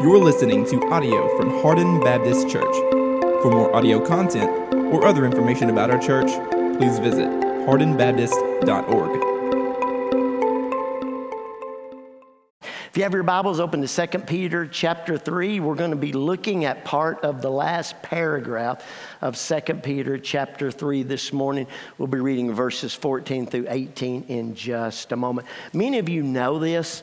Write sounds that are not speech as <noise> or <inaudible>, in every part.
You're listening to audio from Hardin Baptist Church. For more audio content or other information about our church, please visit hardinbaptist.org. If you have your Bibles open to 2 Peter chapter 3, we're going to be looking at part of the last paragraph of 2 Peter chapter 3 this morning. We'll be reading verses 14 through 18 in just a moment. Many of you know this,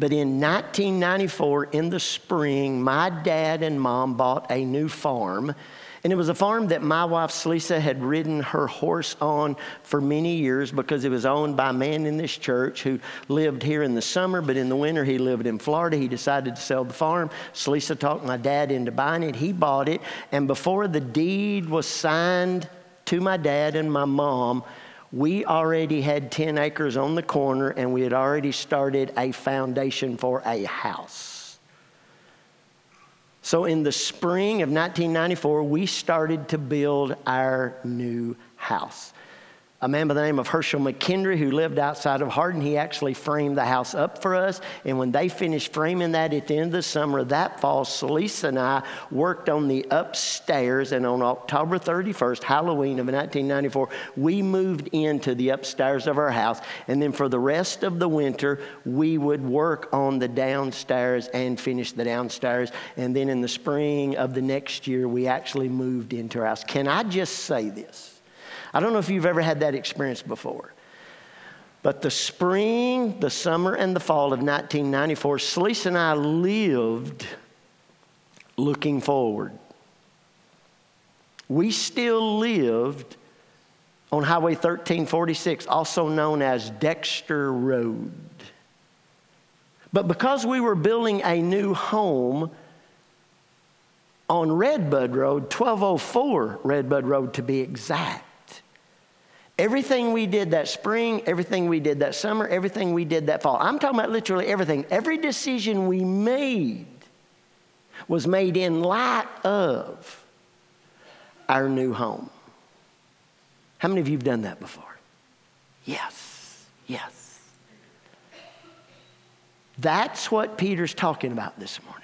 but in 1994, in the spring, my dad and mom bought a new farm. And it was a farm that my wife, Slisa, had ridden her horse on for many years because it was owned by a man in this church who lived here in the summer, but in the winter he lived in Florida. He decided to sell the farm. Slisa talked my dad into buying it. He bought it. And before the deed was signed to my dad and my mom, we already had 10 acres on the corner and we had already started a foundation for a house. So in the spring of 1994, we started to build our new house a man by the name of Herschel McKendry who lived outside of Hardin. He actually framed the house up for us. And when they finished framing that at the end of the summer, that fall, Celisa and I worked on the upstairs. And on October 31st, Halloween of 1994, we moved into the upstairs of our house. And then for the rest of the winter, we would work on the downstairs and finish the downstairs. And then in the spring of the next year, we actually moved into our house. Can I just say this? I don't know if you've ever had that experience before. But the spring, the summer, and the fall of 1994, Celise and I lived looking forward. We still lived on Highway 1346, also known as Dexter Road. But because we were building a new home on Redbud Road, 1204 Redbud Road to be exact, Everything we did that spring, everything we did that summer, everything we did that fall. I'm talking about literally everything. Every decision we made was made in light of our new home. How many of you have done that before? Yes, yes. That's what Peter's talking about this morning.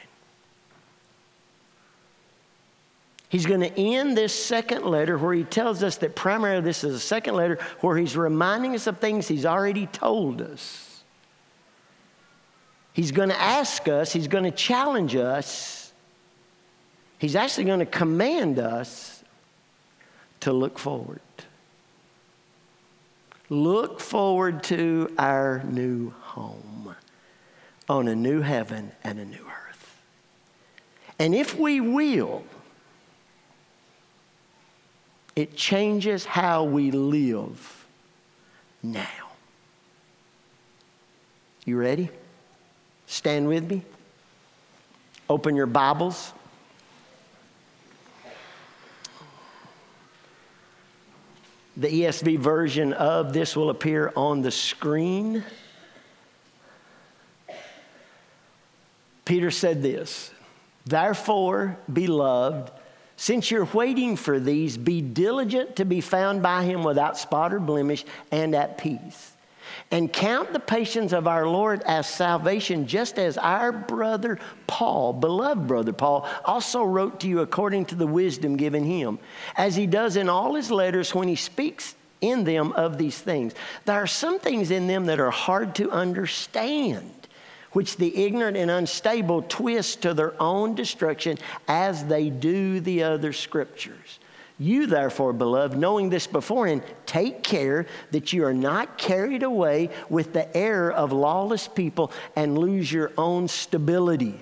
He's going to end this second letter where he tells us that primarily this is a second letter where he's reminding us of things he's already told us. He's going to ask us, he's going to challenge us, he's actually going to command us to look forward. Look forward to our new home on a new heaven and a new earth. And if we will, it changes how we live now. You ready? Stand with me. Open your Bibles. The ESV version of this will appear on the screen. Peter said this Therefore, beloved, since you're waiting for these, be diligent to be found by him without spot or blemish and at peace. And count the patience of our Lord as salvation, just as our brother Paul, beloved brother Paul, also wrote to you according to the wisdom given him, as he does in all his letters when he speaks in them of these things. There are some things in them that are hard to understand which the ignorant and unstable twist to their own destruction as they do the other scriptures. You, therefore, beloved, knowing this beforehand, take care that you are not carried away with the error of lawless people and lose your own stability.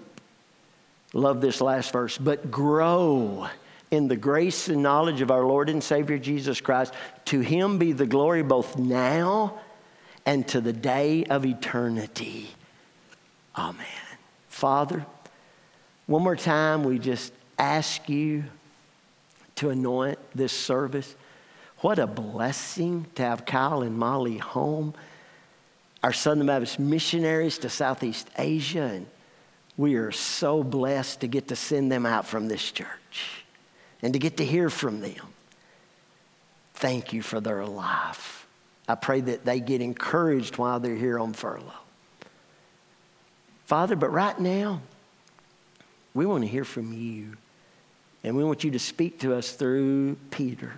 Love this last verse, but grow in the grace and knowledge of our Lord and Savior Jesus Christ. To him be the glory both now and to the day of eternity. Amen. Father, one more time, we just ask you to anoint this service. What a blessing to have Kyle and Molly home. Our Southern Baptist missionaries to Southeast Asia, and we are so blessed to get to send them out from this church and to get to hear from them. Thank you for their life. I pray that they get encouraged while they're here on furlough. Father, but right now, We want to hear from you. And we want you to speak to us through Peter.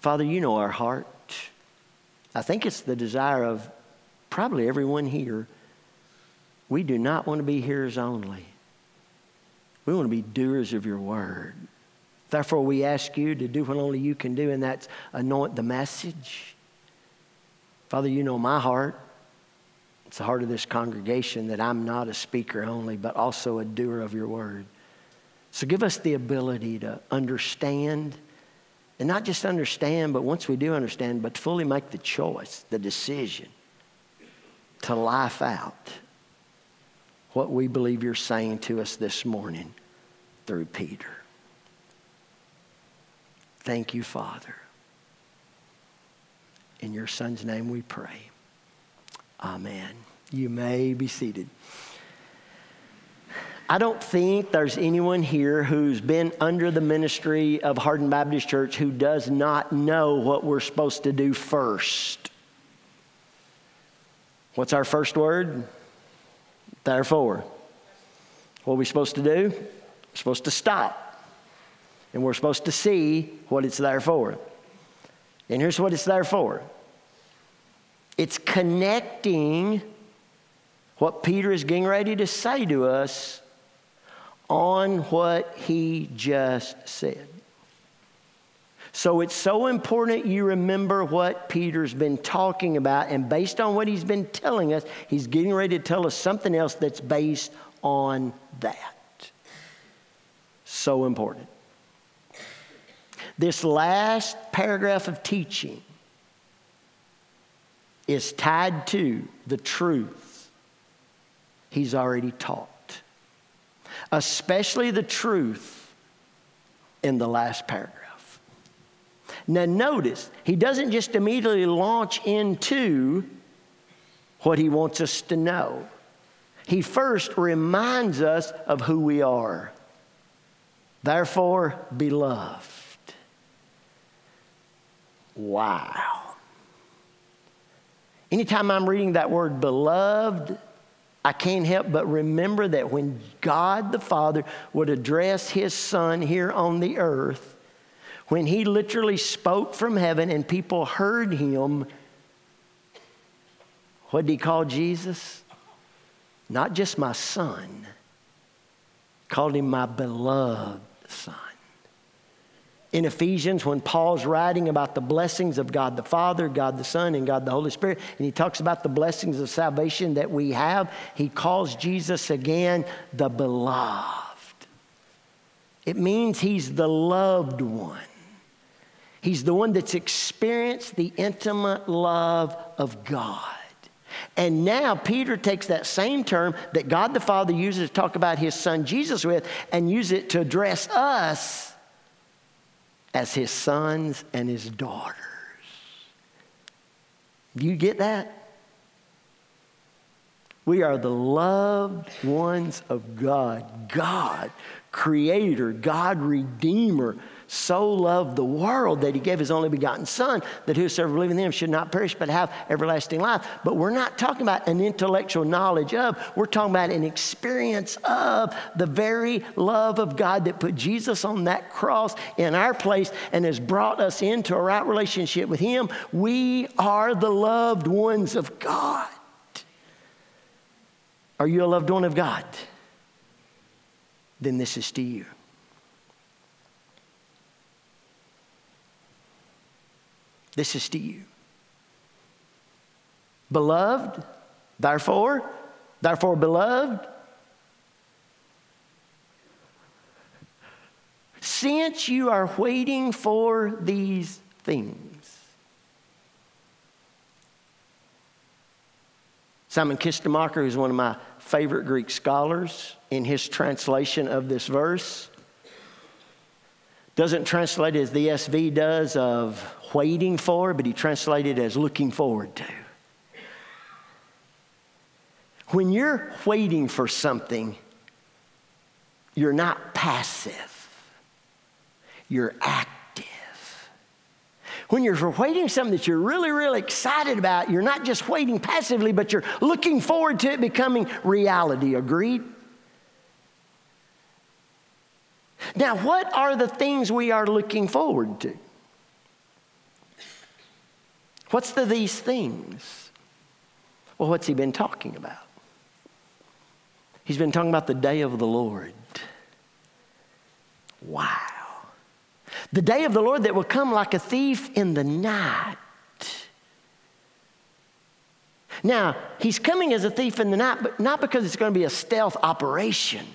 Father, you know our heart. I think it's the desire of probably everyone here. We do not want to be hearers only. We want to be doers of your word. Therefore, we ask you to do what only you can do, and that's anoint the message. Father, you know my heart. It's the heart of this congregation that I'm not a speaker only, but also a doer of your word. So give us the ability to understand, and not just understand, but once we do understand, but fully make the choice, the decision to life out what we believe you're saying to us this morning through Peter. Thank you, Father. In your Son's name we pray. Amen. You may be seated. I don't think there's anyone here who's been under the ministry of Hardin Baptist Church who does not know what we're supposed to do first. What's our first word? Therefore. What are we supposed to do? We're supposed to stop. And we're supposed to see what it's there for. And here's what it's there for it's connecting what Peter is getting ready to say to us on what he just said. So it's so important you remember what Peter's been talking about, and based on what he's been telling us, he's getting ready to tell us something else that's based on that. So important. This last paragraph of teaching is tied to the truth he's already taught, especially the truth in the last paragraph. Now, notice, he doesn't just immediately launch into what he wants us to know. He first reminds us of who we are. Therefore, beloved. Wow. Anytime I'm reading that word beloved, I can't help but remember that when God the Father would address his Son here on the earth, when he literally spoke from heaven and people heard him, what did he call Jesus? Not just my son, called him my beloved son in Ephesians when Paul's writing about the blessings of God the Father, God the Son, and God the Holy Spirit, and he talks about the blessings of salvation that we have, he calls Jesus again the beloved. It means he's the loved one. He's the one that's experienced the intimate love of God. And now Peter takes that same term that God the Father uses to talk about his son Jesus with and use it to address us as his sons and his daughters. Do you get that? We are the loved ones of God. God, creator, God, redeemer, so loved the world that he gave his only begotten Son, that whosoever believes in him should not perish but have everlasting life. But we're not talking about an intellectual knowledge of, we're talking about an experience of the very love of God that put Jesus on that cross in our place and has brought us into a right relationship with him. We are the loved ones of God. Are you a loved one of God? Then this is to you. This is to you. Beloved, therefore, therefore, beloved, since you are waiting for these things. Simon Kistemaker, who's one of my favorite Greek scholars, in his translation of this verse, doesn't translate as the ESV does of waiting for, but he translated as looking forward to. When you're waiting for something, you're not passive, you're active. When you're waiting something that you're really, really excited about, you're not just waiting passively, but you're looking forward to it becoming reality. Agreed? Now, what are the things we are looking forward to? What's the these things? Well, what's he been talking about? He's been talking about the day of the Lord. Wow. The day of the Lord that will come like a thief in the night. Now, he's coming as a thief in the night, but not because it's going to be a stealth operation.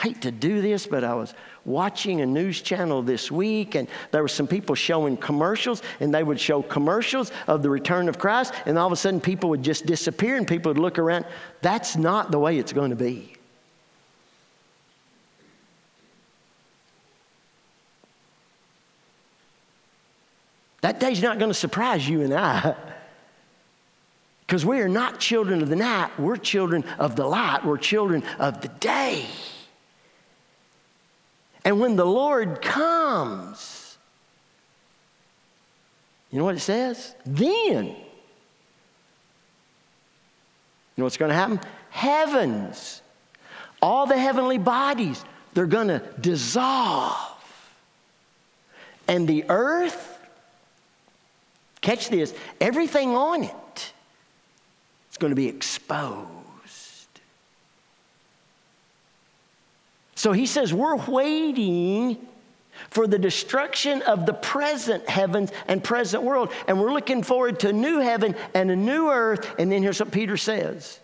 Hate to do this, but I was watching a news channel this week, and there were some people showing commercials, and they would show commercials of the return of Christ, and all of a sudden people would just disappear, and people would look around. That's not the way it's going to be. That day's not going to surprise you and I. <laughs> Because we are not children of the night, we're children of the light, we're children of the day. And when the Lord comes, you know what it says? Then, you know what's going to happen? Heavens, all the heavenly bodies, they're going to dissolve. And the earth, catch this, everything on it it's going to be exposed. So he says, We're waiting for the destruction of the present heavens and present world. And we're looking forward to a new heaven and a new earth. And then here's what Peter says.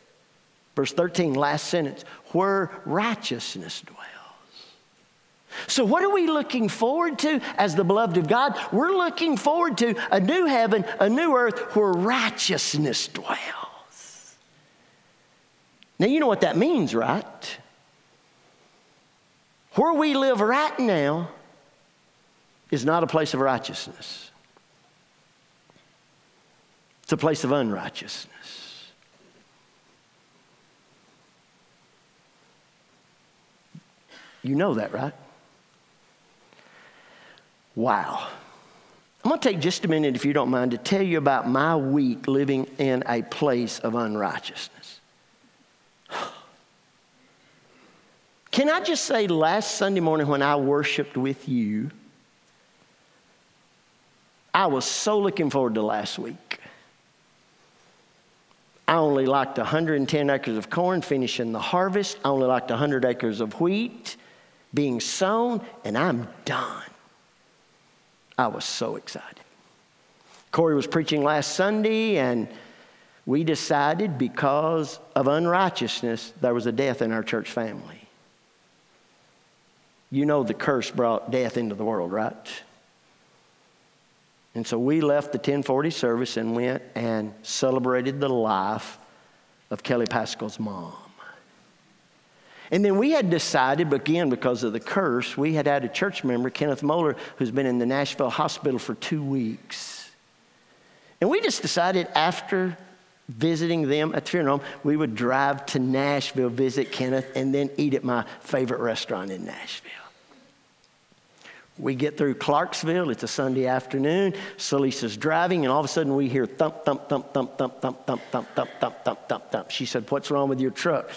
Verse 13, last sentence, where righteousness dwells. So, what are we looking forward to as the beloved of God? We're looking forward to a new heaven, a new earth where righteousness dwells. Now, you know what that means, right? Where we live right now is not a place of righteousness, it's a place of unrighteousness. You know that, right? Wow. I'm going to take just a minute, if you don't mind, to tell you about my week living in a place of unrighteousness. Can I just say, last Sunday morning when I worshiped with you, I was so looking forward to last week. I only liked 110 acres of corn finishing the harvest. I only liked 100 acres of wheat being sown, and I'm done. I was so excited. Corey was preaching last Sunday, and we decided because of unrighteousness, there was a death in our church family. You know the curse brought death into the world, right? And so we left the 1040 service and went and celebrated the life of Kelly Pascal's mom. And then we had decided, again, because of the curse, we had had a church member, Kenneth Moeller, who's been in the Nashville hospital for two weeks. And we just decided after visiting them at funeral home, we would drive to Nashville, visit Kenneth, and then eat at my favorite restaurant in Nashville. We get through Clarksville, it's a Sunday afternoon. Salisa's driving, and all of a sudden we hear thump, thump, thump, thump, thump, thump, thump, thump, thump, thump, thump, thump, thump. She said, What's wrong with your truck?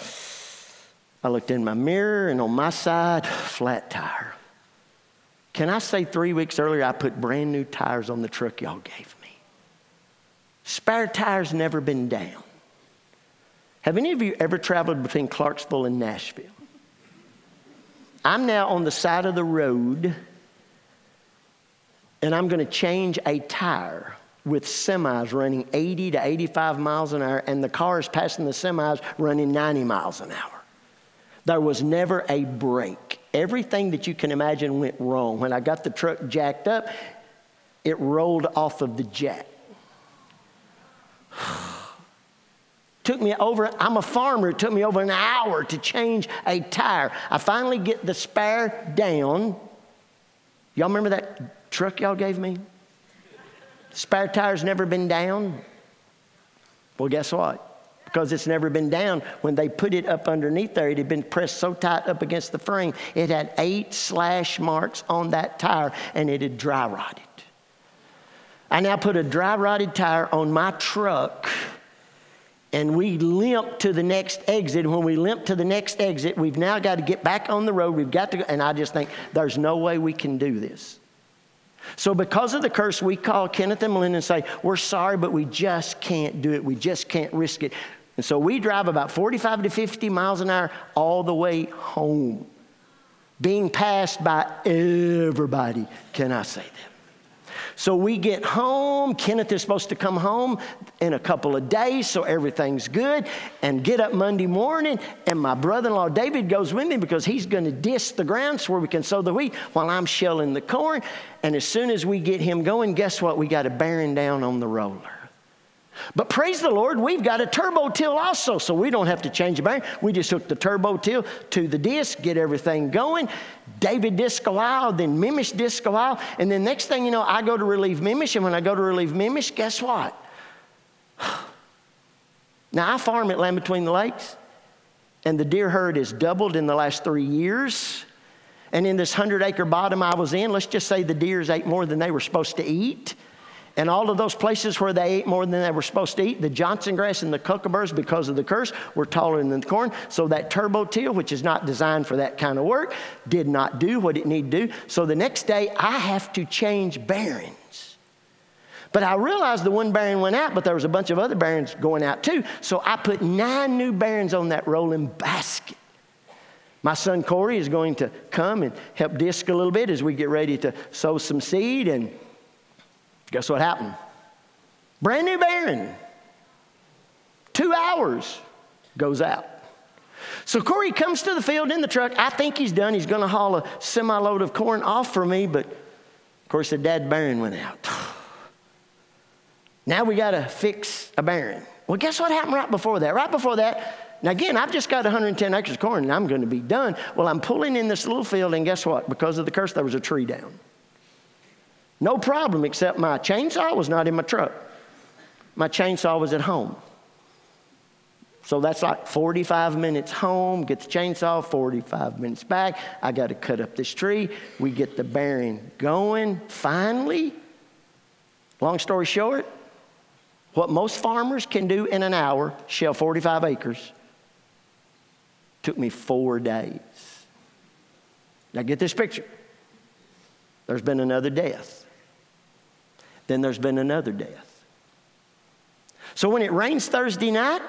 I looked in my mirror, and on my side, flat tire. Can I say three weeks earlier, I put brand new tires on the truck y'all gave me? Spare tires never been down. Have any of you ever traveled between Clarksville and Nashville? I'm now on the side of the road and I'm going to change a tire with semis running 80 to 85 miles an hour, and the car is passing the semis running 90 miles an hour. There was never a break. Everything that you can imagine went wrong. When I got the truck jacked up, it rolled off of the jack. Took me over, I'm a farmer, it took me over an hour to change a tire. I finally get the spare down. Y'all remember that truck y'all gave me? Spare tire's never been down. Well, guess what? Because it's never been down, when they put it up underneath there, it had been pressed so tight up against the frame, it had eight slash marks on that tire and it had dry rotted. I now put a dry rotted tire on my truck and we limp to the next exit. When we limp to the next exit, we've now got to get back on the road. We've got to go, and I just think there's no way we can do this. So, because of the curse, we call Kenneth and Melinda and say, We're sorry, but we just can't do it. We just can't risk it. And so we drive about 45 to 50 miles an hour all the way home, being passed by everybody. Can I say that? So we get home. Kenneth is supposed to come home in a couple of days, so everything's good. And get up Monday morning, and my brother in law David goes with me because he's going to disc the ground so where we can sow the wheat while I'm shelling the corn. And as soon as we get him going, guess what? We got a bearing down on the roller. But praise the Lord, we've got a turbo till also, so we don't have to change the bearing. We just hook the turbo till to the disc, get everything going. David disc a while, then Mimish disc a while, and then next thing you know, I go to relieve Mimish, and when I go to relieve Mimish, guess what? <sighs> Now I farm at Land Between the Lakes, and the deer herd has doubled in the last three years. And in this 100 acre bottom I was in, let's just say the deers ate more than they were supposed to eat. And all of those places where they ate more than they were supposed to eat, the Johnson grass and the cockleburs, because of the curse, were taller than the corn. So that turbo till, which is not designed for that kind of work, did not do what it needed to do. So the next day, I have to change bearings. But I realized the one bearing went out, but there was a bunch of other bearings going out too. So I put nine new bearings on that rolling basket. My son Corey is going to come and help disc a little bit as we get ready to sow some seed and Guess what happened? Brand new bearing. Two hours goes out. So Corey comes to the field in the truck. I think he's done. He's going to haul a semi load of corn off for me, but of course the dad bearing went out. Now we got to fix a bearing. Well, guess what happened right before that? Right before that, now again, I've just got 110 acres of corn and I'm going to be done. Well, I'm pulling in this little field, and guess what? Because of the curse, there was a tree down. No problem, except my chainsaw was not in my truck. My chainsaw was at home. So that's like 45 minutes home, get the chainsaw, 45 minutes back. I got to cut up this tree. We get the bearing going finally. Long story short, what most farmers can do in an hour, shell 45 acres, took me four days. Now get this picture. There's been another death then there's been another death. So when it rains Thursday night,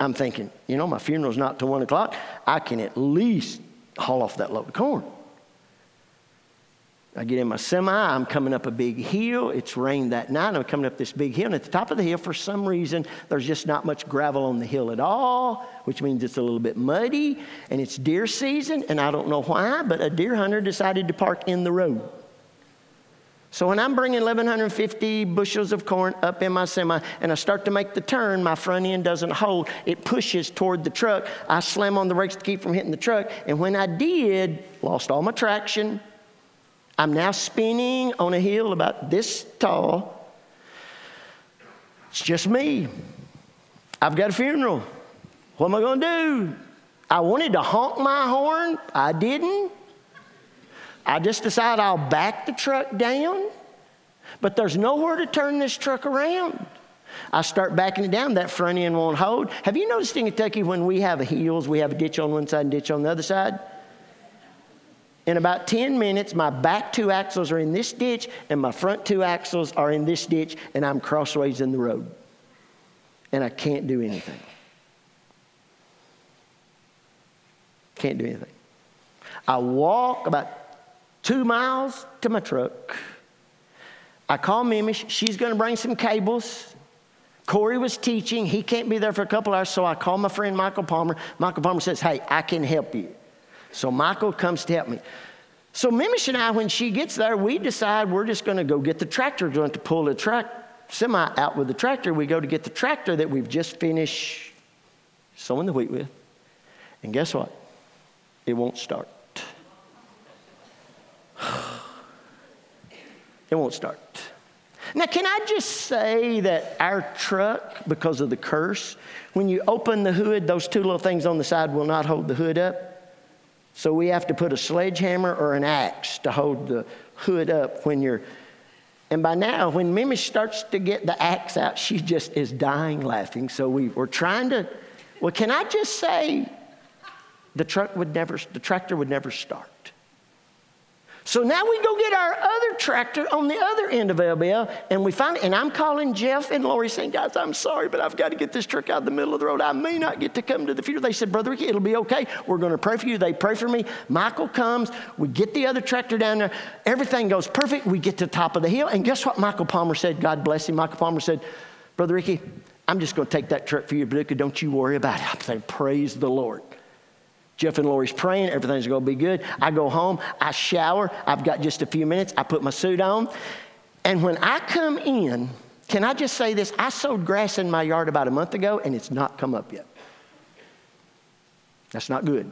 I'm thinking, you know, my funeral's not till one o'clock. I can at least haul off that load of corn. I get in my semi, I'm coming up a big hill. It's rained that night. I'm coming up this big hill, and at the top of the hill, for some reason, there's just not much gravel on the hill at all, which means it's a little bit muddy, and it's deer season, and I don't know why, but a deer hunter decided to park in the road. So when I'm bringing 1,150 bushels of corn up in my semi and I start to make the turn, my front end doesn't hold. It pushes toward the truck. I slam on the brakes to keep from hitting the truck. And when I did, lost all my traction. I'm now spinning on a hill about this tall. It's just me. I've got a funeral. What am I going to do? I wanted to honk my horn. I didn't. I just decide I'll back the truck down, but there's nowhere to turn this truck around. I start backing it down, that front end won't hold. Have you noticed in Kentucky when we have hills, we have a ditch on one side and ditch on the other side? In about 10 minutes, my back two axles are in this ditch and my front two axles are in this ditch, and I'm crossways in the road. And I can't do anything. Can't do anything. I walk about two miles to my truck. I call Mimish. She's going to bring some cables. Corey was teaching. He can't be there for a couple hours, so I call my friend Michael Palmer. Michael Palmer says, Hey, I can help you. So Michael comes to help me. So Mimish and I, when she gets there, we decide we're just going to go get the tractor, going to pull the truck semi out with the tractor. We go to get the tractor that we've just finished sowing the wheat with. And guess what? It won't start. It won't start. Now, can I just say that our truck, because of the curse, when you open the hood, those two little things on the side will not hold the hood up. So we have to put a sledgehammer or an axe to hold the hood up when you're And by now, when Mimi starts to get the axe out, she just is dying laughing. So we were trying to, well, can I just say the truck would never, the tractor would never start. So now we go get our other tractor on the other end of LBL, and we find it. And I'm calling Jeff and Lori saying, Guys, I'm sorry, but I've got to get this truck out of the middle of the road. I may not get to come to the funeral. They said, Brother Ricky, it'll be okay. We're going to pray for you. They pray for me. Michael comes. We get the other tractor down there. Everything goes perfect. We get to the top of the hill. And guess what Michael Palmer said? God bless him. Michael Palmer said, Brother Ricky, I'm just going to take that truck for you, Paducah. Don't you worry about it. I'm saying, Praise the Lord. Jeff and Lori's praying, everything's gonna be good. I go home, I shower, I've got just a few minutes, I put my suit on. And when I come in, can I just say this? I sowed grass in my yard about a month ago and it's not come up yet. That's not good.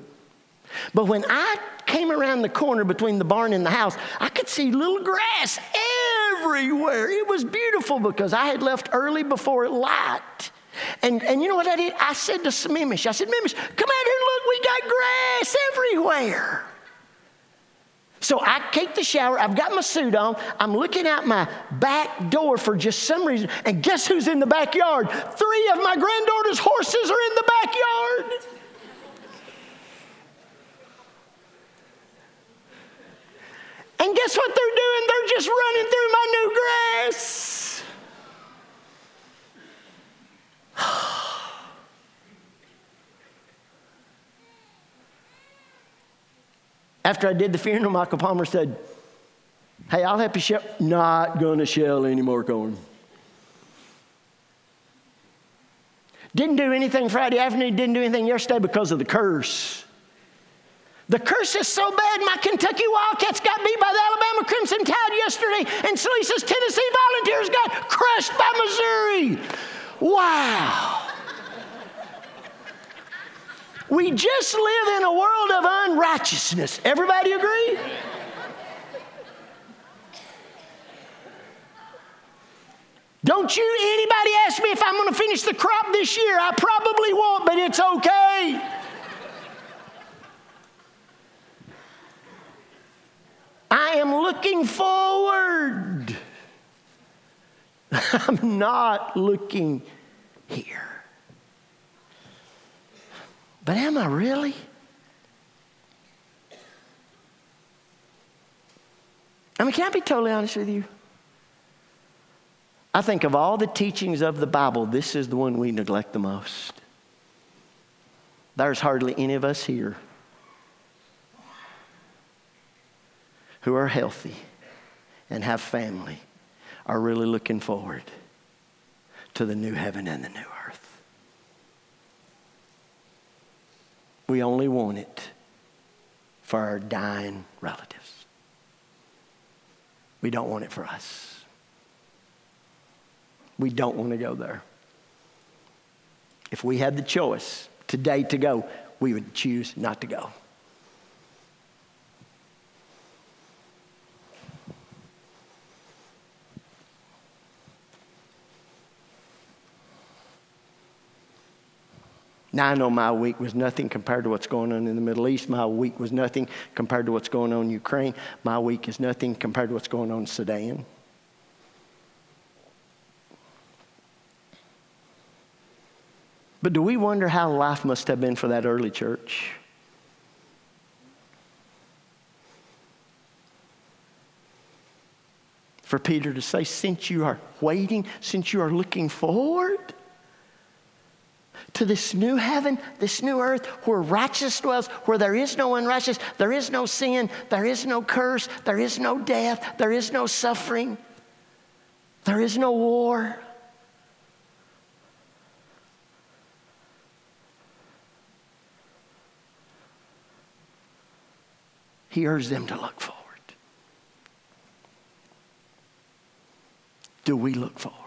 But when I came around the corner between the barn and the house, I could see little grass everywhere. It was beautiful because I had left early before it light. And, and you know what I did? I said to Mimish, I said, Mimish, come out here got grass everywhere. So I take the shower, I've got my suit on, I'm looking out my back door for just some reason, and guess who's in the backyard? Three of my granddaughter's horses are in the backyard. And guess what they're doing? They're just running through my new grass. <sighs> <sighs> After I did the funeral, Michael Palmer said, Hey, I'll help you shell. Not going to shell any more corn. Didn't do anything Friday afternoon, didn't do anything yesterday because of the curse. The curse is so bad, my Kentucky Wildcats got beat by the Alabama Crimson Tide yesterday, and Salisa's Tennessee Volunteers got crushed by Missouri. Wow. We just live in a world of unrighteousness. Everybody agree? Don't you anybody ask me if I'm going to finish the crop this year. I probably won't, but it's okay. I am looking forward. <laughs> I'm not looking here. But am I really? I mean, can I be totally honest with you? I think of all the teachings of the Bible, this is the one we neglect the most. There's hardly any of us here who are healthy and have family are really looking forward to the new heaven and the new earth. We only want it for our dying relatives. We don't want it for us. We don't want to go there. If we had the choice today to go, we would choose not to go. Now, I know my week was nothing compared to what's going on in the Middle East. My week was nothing compared to what's going on in Ukraine. My week is nothing compared to what's going on in Sudan. But do we wonder how life must have been for that early church? For Peter to say, since you are waiting, since you are looking forward, to this new heaven, this new earth where righteousness dwells, where there is no unrighteous, there is no sin, there is no curse, there is no death, there is no suffering, there is no war. He urged them to look forward. Do we look forward?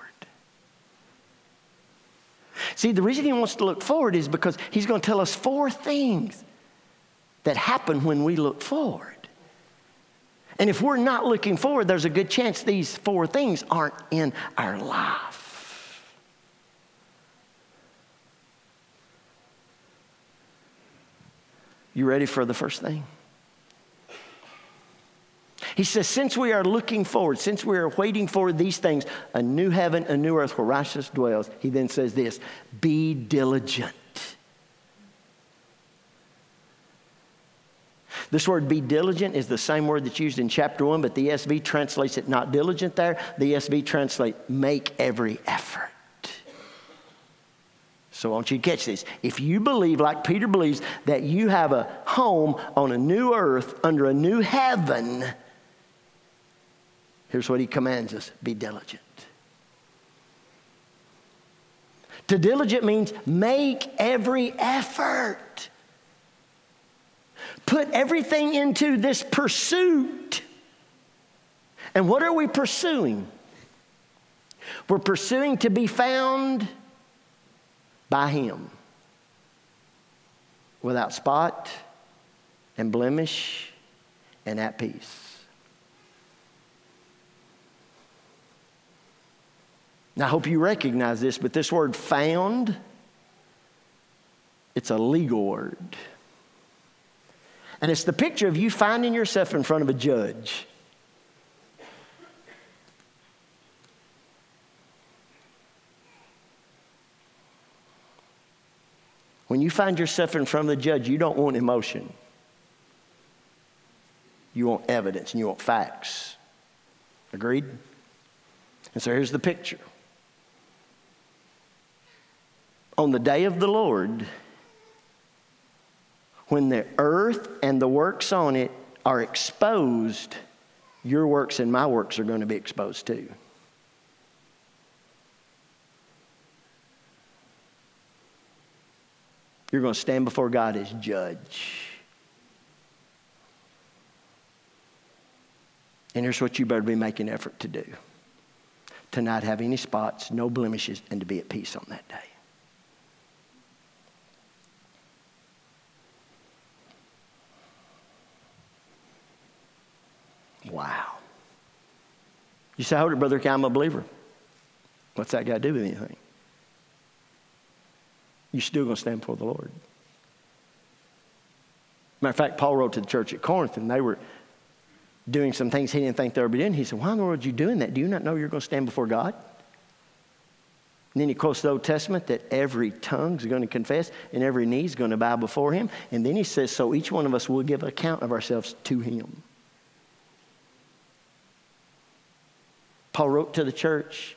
See, the reason he wants to look forward is because he's going to tell us four things that happen when we look forward. And if we're not looking forward, there's a good chance these four things aren't in our life. You ready for the first thing? He says, since we are looking forward, since we are waiting for these things, a new heaven, a new earth where righteousness dwells, he then says this be diligent. This word be diligent is the same word that's used in chapter one, but the ESV translates it not diligent there. The ESV translates make every effort. So I want you to catch this. If you believe, like Peter believes, that you have a home on a new earth under a new heaven, here's what he commands us be diligent. To diligent means make every effort. Put everything into this pursuit. And what are we pursuing? We're pursuing to be found by Him without spot and blemish and at peace. Now, I hope you recognize this, but this word found, it's a legal word. And it's the picture of you finding yourself in front of a judge. When you find yourself in front of the judge, you don't want emotion. You want evidence and you want facts. Agreed? And so here's the picture. On the day of the Lord, when the earth and the works on it are exposed, your works and my works are going to be exposed too. You're going to stand before God as judge. And here's what you better be making effort to do to not have any spots, no blemishes, and to be at peace on that day. Wow. You say, hold it, Brother, I'm a believer. What's that got to do with anything? you're still going to stand before the Lord. Matter of fact, Paul wrote to the church at Corinth, and they were doing some things he didn't think they be doing. He said, Why in the world are you doing that? Do you not know you're going to stand before God? And then he quotes the Old Testament that every tongue is going to confess and every knee is going to bow before him. And then he says, So each one of us will give account of ourselves to him. Paul wrote to the church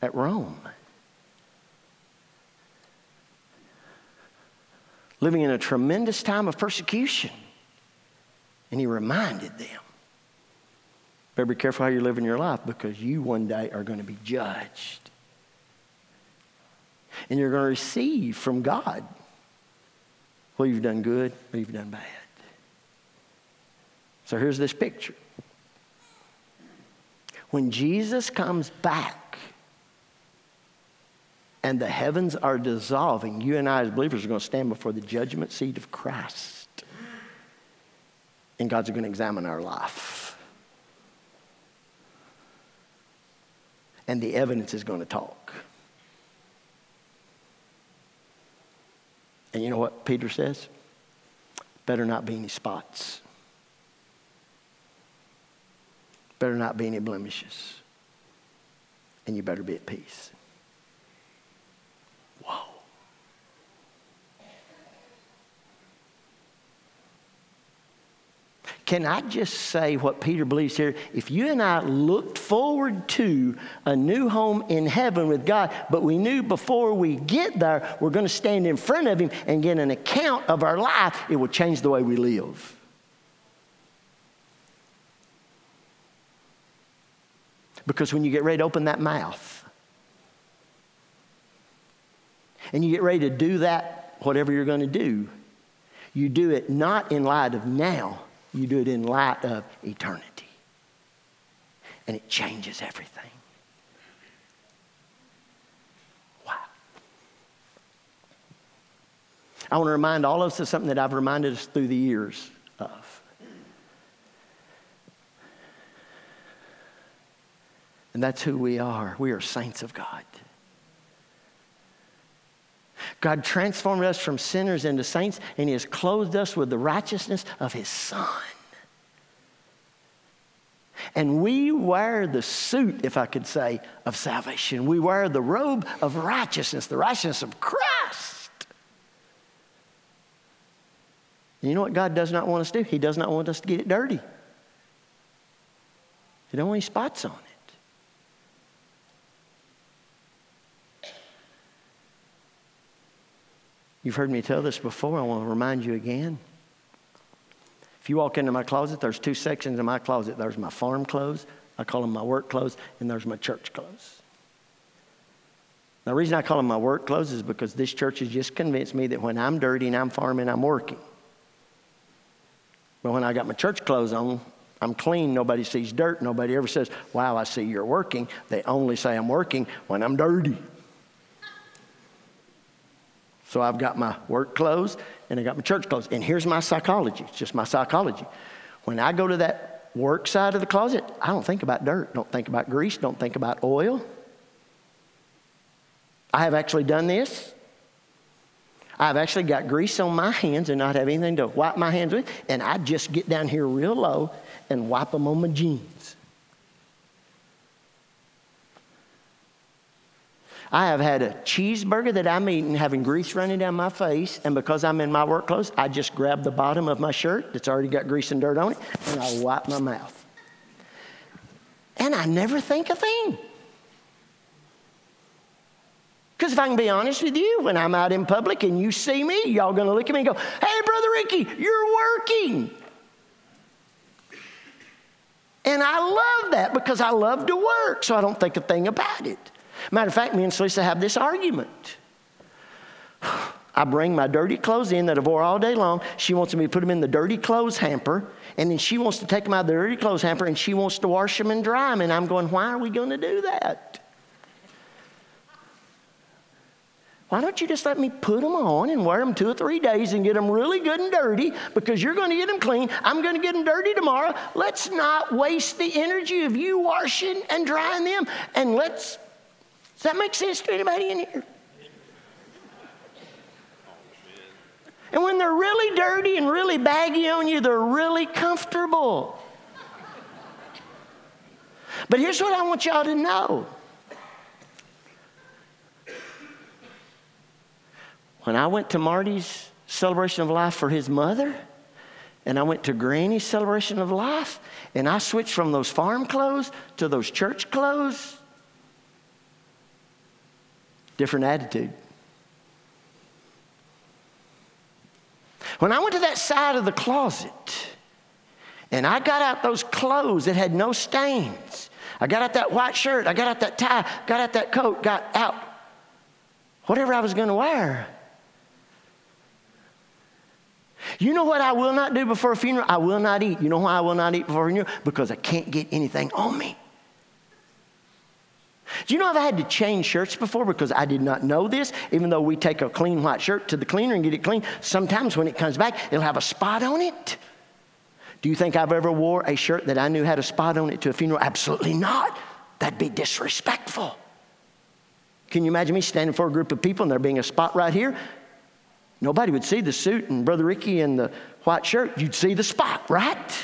at Rome. living in a tremendous time of persecution. And he reminded them better be careful how you're living your life because you one day are going to be judged. And you're going to receive from God whether you've done good or you've done bad. So here's this picture. When Jesus comes back, and the heavens are dissolving, you and I, as believers, are going to stand before the judgment seat of Christ. And God's going to examine our life. And the evidence is going to talk. And you know what Peter says? Better not be any spots. Better not be any blemishes. And you better be at peace. Whoa. Can I just say what Peter believes here? If you and I looked forward to a new home in heaven with God, but we knew before we get there, we're going to stand in front of Him and get an account of our life, it will change the way we live. Because when you get ready to open that mouth and you get ready to do that, whatever you're going to do, you do it not in light of now you do it in light of eternity. And it changes everything. Wow. I want to remind all of us of something that I've reminded us through the years of. And that's who we are. We are saints of God. God transformed us from sinners into saints, and He has clothed us with the righteousness of His Son. And we wear the suit, if I could say, of salvation. We wear the robe of righteousness, the righteousness of Christ. You know what God does not want us to do? He does not want us to get it dirty. He don't want any spots on it. You've heard me tell this before. I want to remind you again. If you walk into my closet, there's two sections in my closet. There's my farm clothes, I call them my work clothes, and there's my church clothes. The reason I call them my work clothes is because this church has just convinced me that when I'm dirty and I'm farming, I'm working. But when I got my church clothes on, I'm clean. Nobody sees dirt. Nobody ever says, Wow, I see you're working. They only say I'm working when I'm dirty. So I've got my work clothes and I got my church clothes. And here's my psychology it's just my psychology. When I go to that work side of the closet, I don't think about dirt, don't think about grease, don't think about oil. I have actually done this. I've actually got grease on my hands and not have anything to wipe my hands with, and I just get down here real low and wipe them on my jeans. I have had a cheeseburger that I'm eating, having grease running down my face, and because I'm in my work clothes, I just grab the bottom of my shirt that's already got grease and dirt on it, and I wipe my mouth. And I never think a thing. Because if I can be honest with you, when I'm out in public and you see me, y'all gonna look at me and go, Hey, Brother Ricky, you're working. And I love that because I love to work, so I don't think a thing about it. Matter of fact, me and Celisa have this argument. <sighs> I bring my dirty clothes in that I've wore all day long. She wants me to put them in the dirty clothes hamper, and then she wants to take them out of the dirty clothes hamper and she wants to wash them and dry them. And I'm going, why are we going to do that? Why don't you just let me put them on and wear them two or three days and get them really good and dirty because you're going to get them clean. I'm going to get them dirty tomorrow. Let's not waste the energy of you washing and drying them. And let's does that make sense to anybody in here? And when they're really dirty and really baggy on you, they're really comfortable. But here's what I want y'all to know. When I went to Marty's celebration of life for his mother, and I went to Granny's celebration of life, and I switched from those farm clothes to those church clothes, different attitude. When I went to that side of the closet and I got out those clothes that had no stains, I got out that white shirt, I got out that tie, got out that coat, got out whatever I was going to wear. You know what I will not do before a funeral? I will not eat. You know why I will not eat before a funeral? Because I can't get anything on me. Do you know I've had to change shirts before because I did not know this? Even though we take a clean white shirt to the cleaner and get it clean, sometimes when it comes back, it'll have a spot on it. Do you think I've ever wore a shirt that I knew had a spot on it to a funeral? Absolutely not. That'd be disrespectful. Can you imagine me standing for a group of people and there being a spot right here? Nobody would see the suit and Brother Ricky and the white shirt. You'd see the spot, right?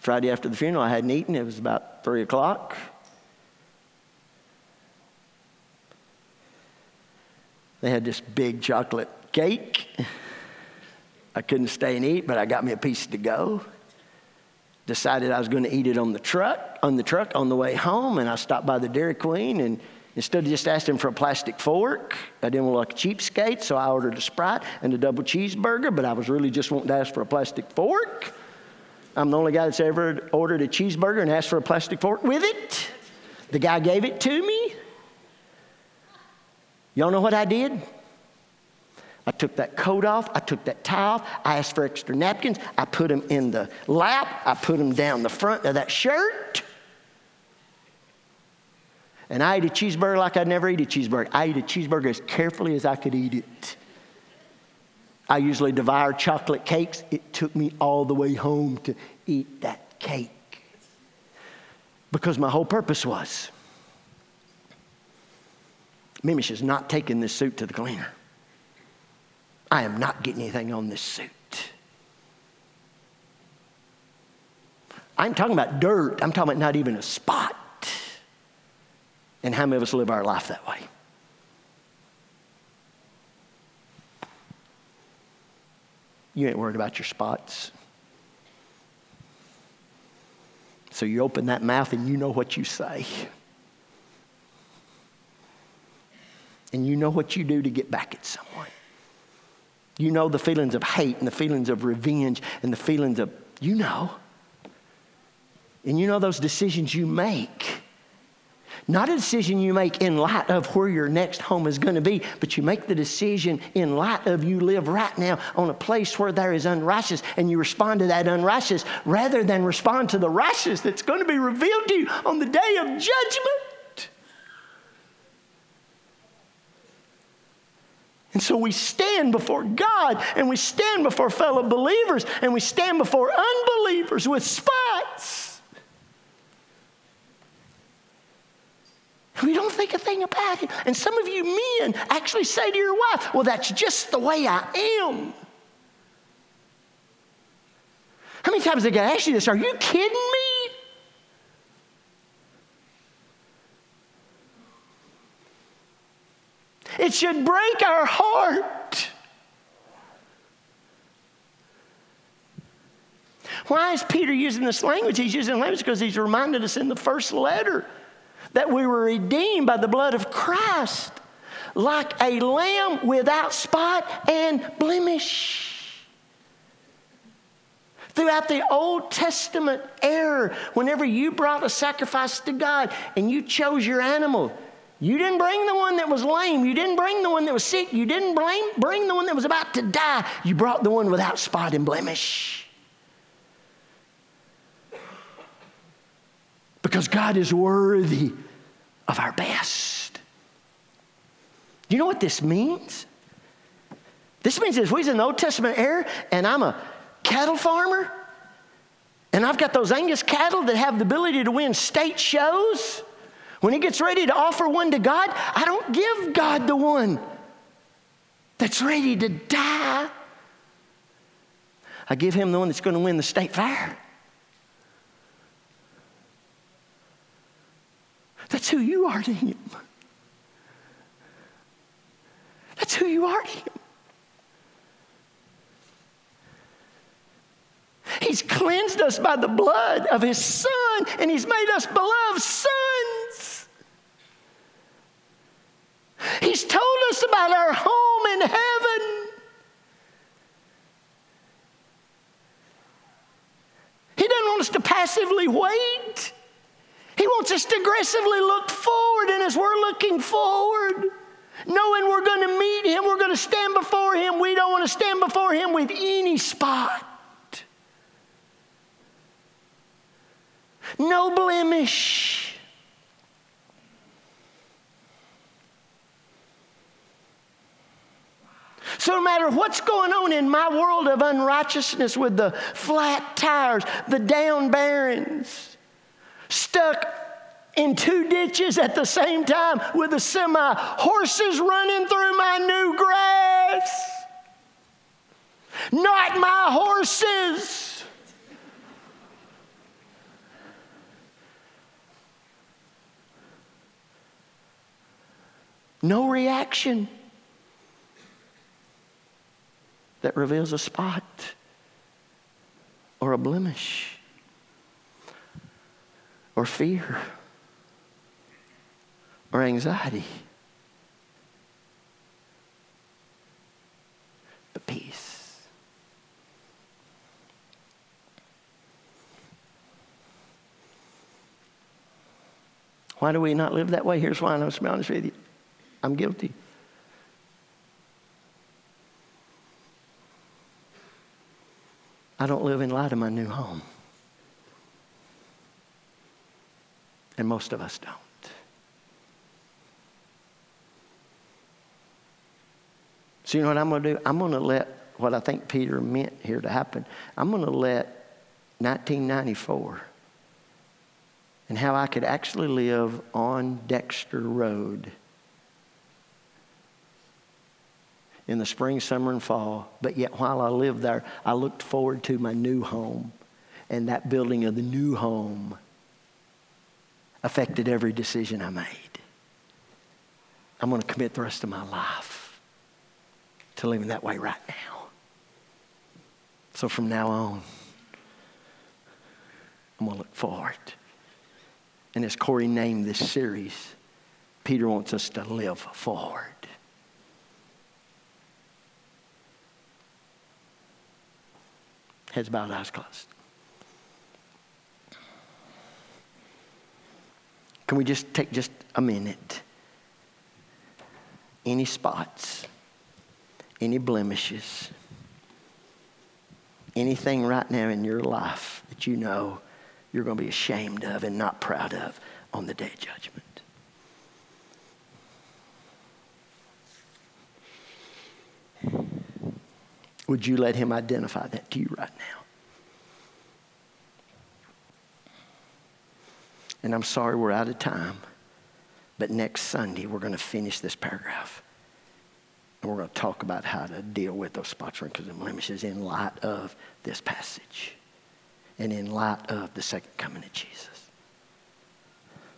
Friday after the funeral, I hadn't eaten. It was about 3 o'clock. They had this big chocolate cake. I couldn't stay and eat, but I got me a piece to go. Decided I was going to eat it on the truck, on the truck on the way home, and I stopped by the Dairy Queen and instead of just asking for a plastic fork, I didn't want like a cheapskate, so I ordered a Sprite and a double cheeseburger, but I was really just wanting to ask for a plastic fork. I'm the only guy that's ever ordered a cheeseburger and asked for a plastic fork with it. The guy gave it to me. Y'all know what I did? I took that coat off, I took that tie off, I asked for extra napkins, I put them in the lap, I put them down the front of that shirt. And I ate a cheeseburger like I'd never eat a cheeseburger. I ate a cheeseburger as carefully as I could eat it. I usually devour chocolate cakes. It took me all the way home to eat that cake because my whole purpose was Mimish is not taking this suit to the cleaner. I am not getting anything on this suit. I'm talking about dirt. I'm talking about not even a spot. And how many of us live our life that way? You ain't worried about your spots. So you open that mouth and you know what you say. And you know what you do to get back at someone. You know the feelings of hate and the feelings of revenge and the feelings of, you know. And you know those decisions you make. Not a decision you make in light of where your next home is going to be, but you make the decision in light of you live right now on a place where there is unrighteous and you respond to that unrighteous rather than respond to the righteous that's going to be revealed to you on the day of judgment. And so we stand before God and we stand before fellow believers and we stand before unbelievers with spots. We don't think a thing about it. And some of you men actually say to your wife, Well, that's just the way I am. How many times I got to ask you this? Are you kidding me? It should break our heart. Why is Peter using this language? He's using language because he's reminded us in the first letter that we were redeemed by the blood of Christ, like a lamb without spot and blemish. Throughout the Old Testament era, whenever you brought a sacrifice to God and you chose your animal, you didn't bring the one that was lame. You didn't bring the one that was sick. You didn't bring the one that was about to die. You brought the one without spot and blemish. Because God is worthy of our best. Do you know what this means? This means if we was in the Old Testament era and I'm a cattle farmer and I've got those Angus cattle that have the ability to win state shows, when he gets ready to offer one to God, I don't give God the one that's ready to die. I give him the one that's going to win the state fair. That's who you are to Him. That's who you are to Him. He's cleansed us by the blood of His Son, and He's made us beloved sons. He's told us about our home in heaven. He doesn't want us to passively wait. He wants us to aggressively look forward, and as we're looking forward, knowing we're going to meet Him, we're going to stand before Him, we don't want to stand before Him with any spot. No blemish. So, no matter what's going on in my world of unrighteousness with the flat tires, the down barons, stuck in two ditches at the same time with a semi, horses running through my new grass. Not my horses. No reaction that reveals a spot or a blemish or fear or anxiety, but peace. Why do we not live that way? Here's why, I'm honest with you. I'm guilty. I don't live in light of my new home. And most of us don't. So, you know what I'm going to do? I'm going to let what I think Peter meant here to happen. I'm going to let 1994 and how I could actually live on Dexter Road in the spring, summer, and fall. But yet, while I lived there, I looked forward to my new home. And that building of the new home affected every decision I made. I'm going to commit the rest of my life to living that way right now. So from now on, I'm going to look forward. And as Corey named this series, Peter wants us to live forward. Heads bowed, eyes closed. Can we just take just a minute? Any spots, any blemishes, anything right now in your life that you know you're going to be ashamed of and not proud of on the day of judgment? Would you let him identify that to you right now? And I'm sorry we're out of time, but next Sunday we're going to finish this paragraph. And we're going to talk about how to deal with those spots, wrinkles, and blemishes in light of this passage and in light of the second coming of Jesus.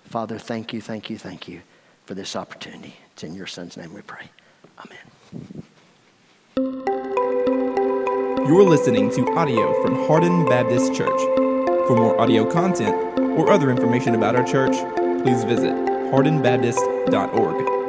Father, thank you, thank you, thank you for this opportunity. It's in your son's name we pray. Amen. You're listening to audio from Hardin Baptist Church. For more audio content or other information about our church, please visit hardinbaptist.org.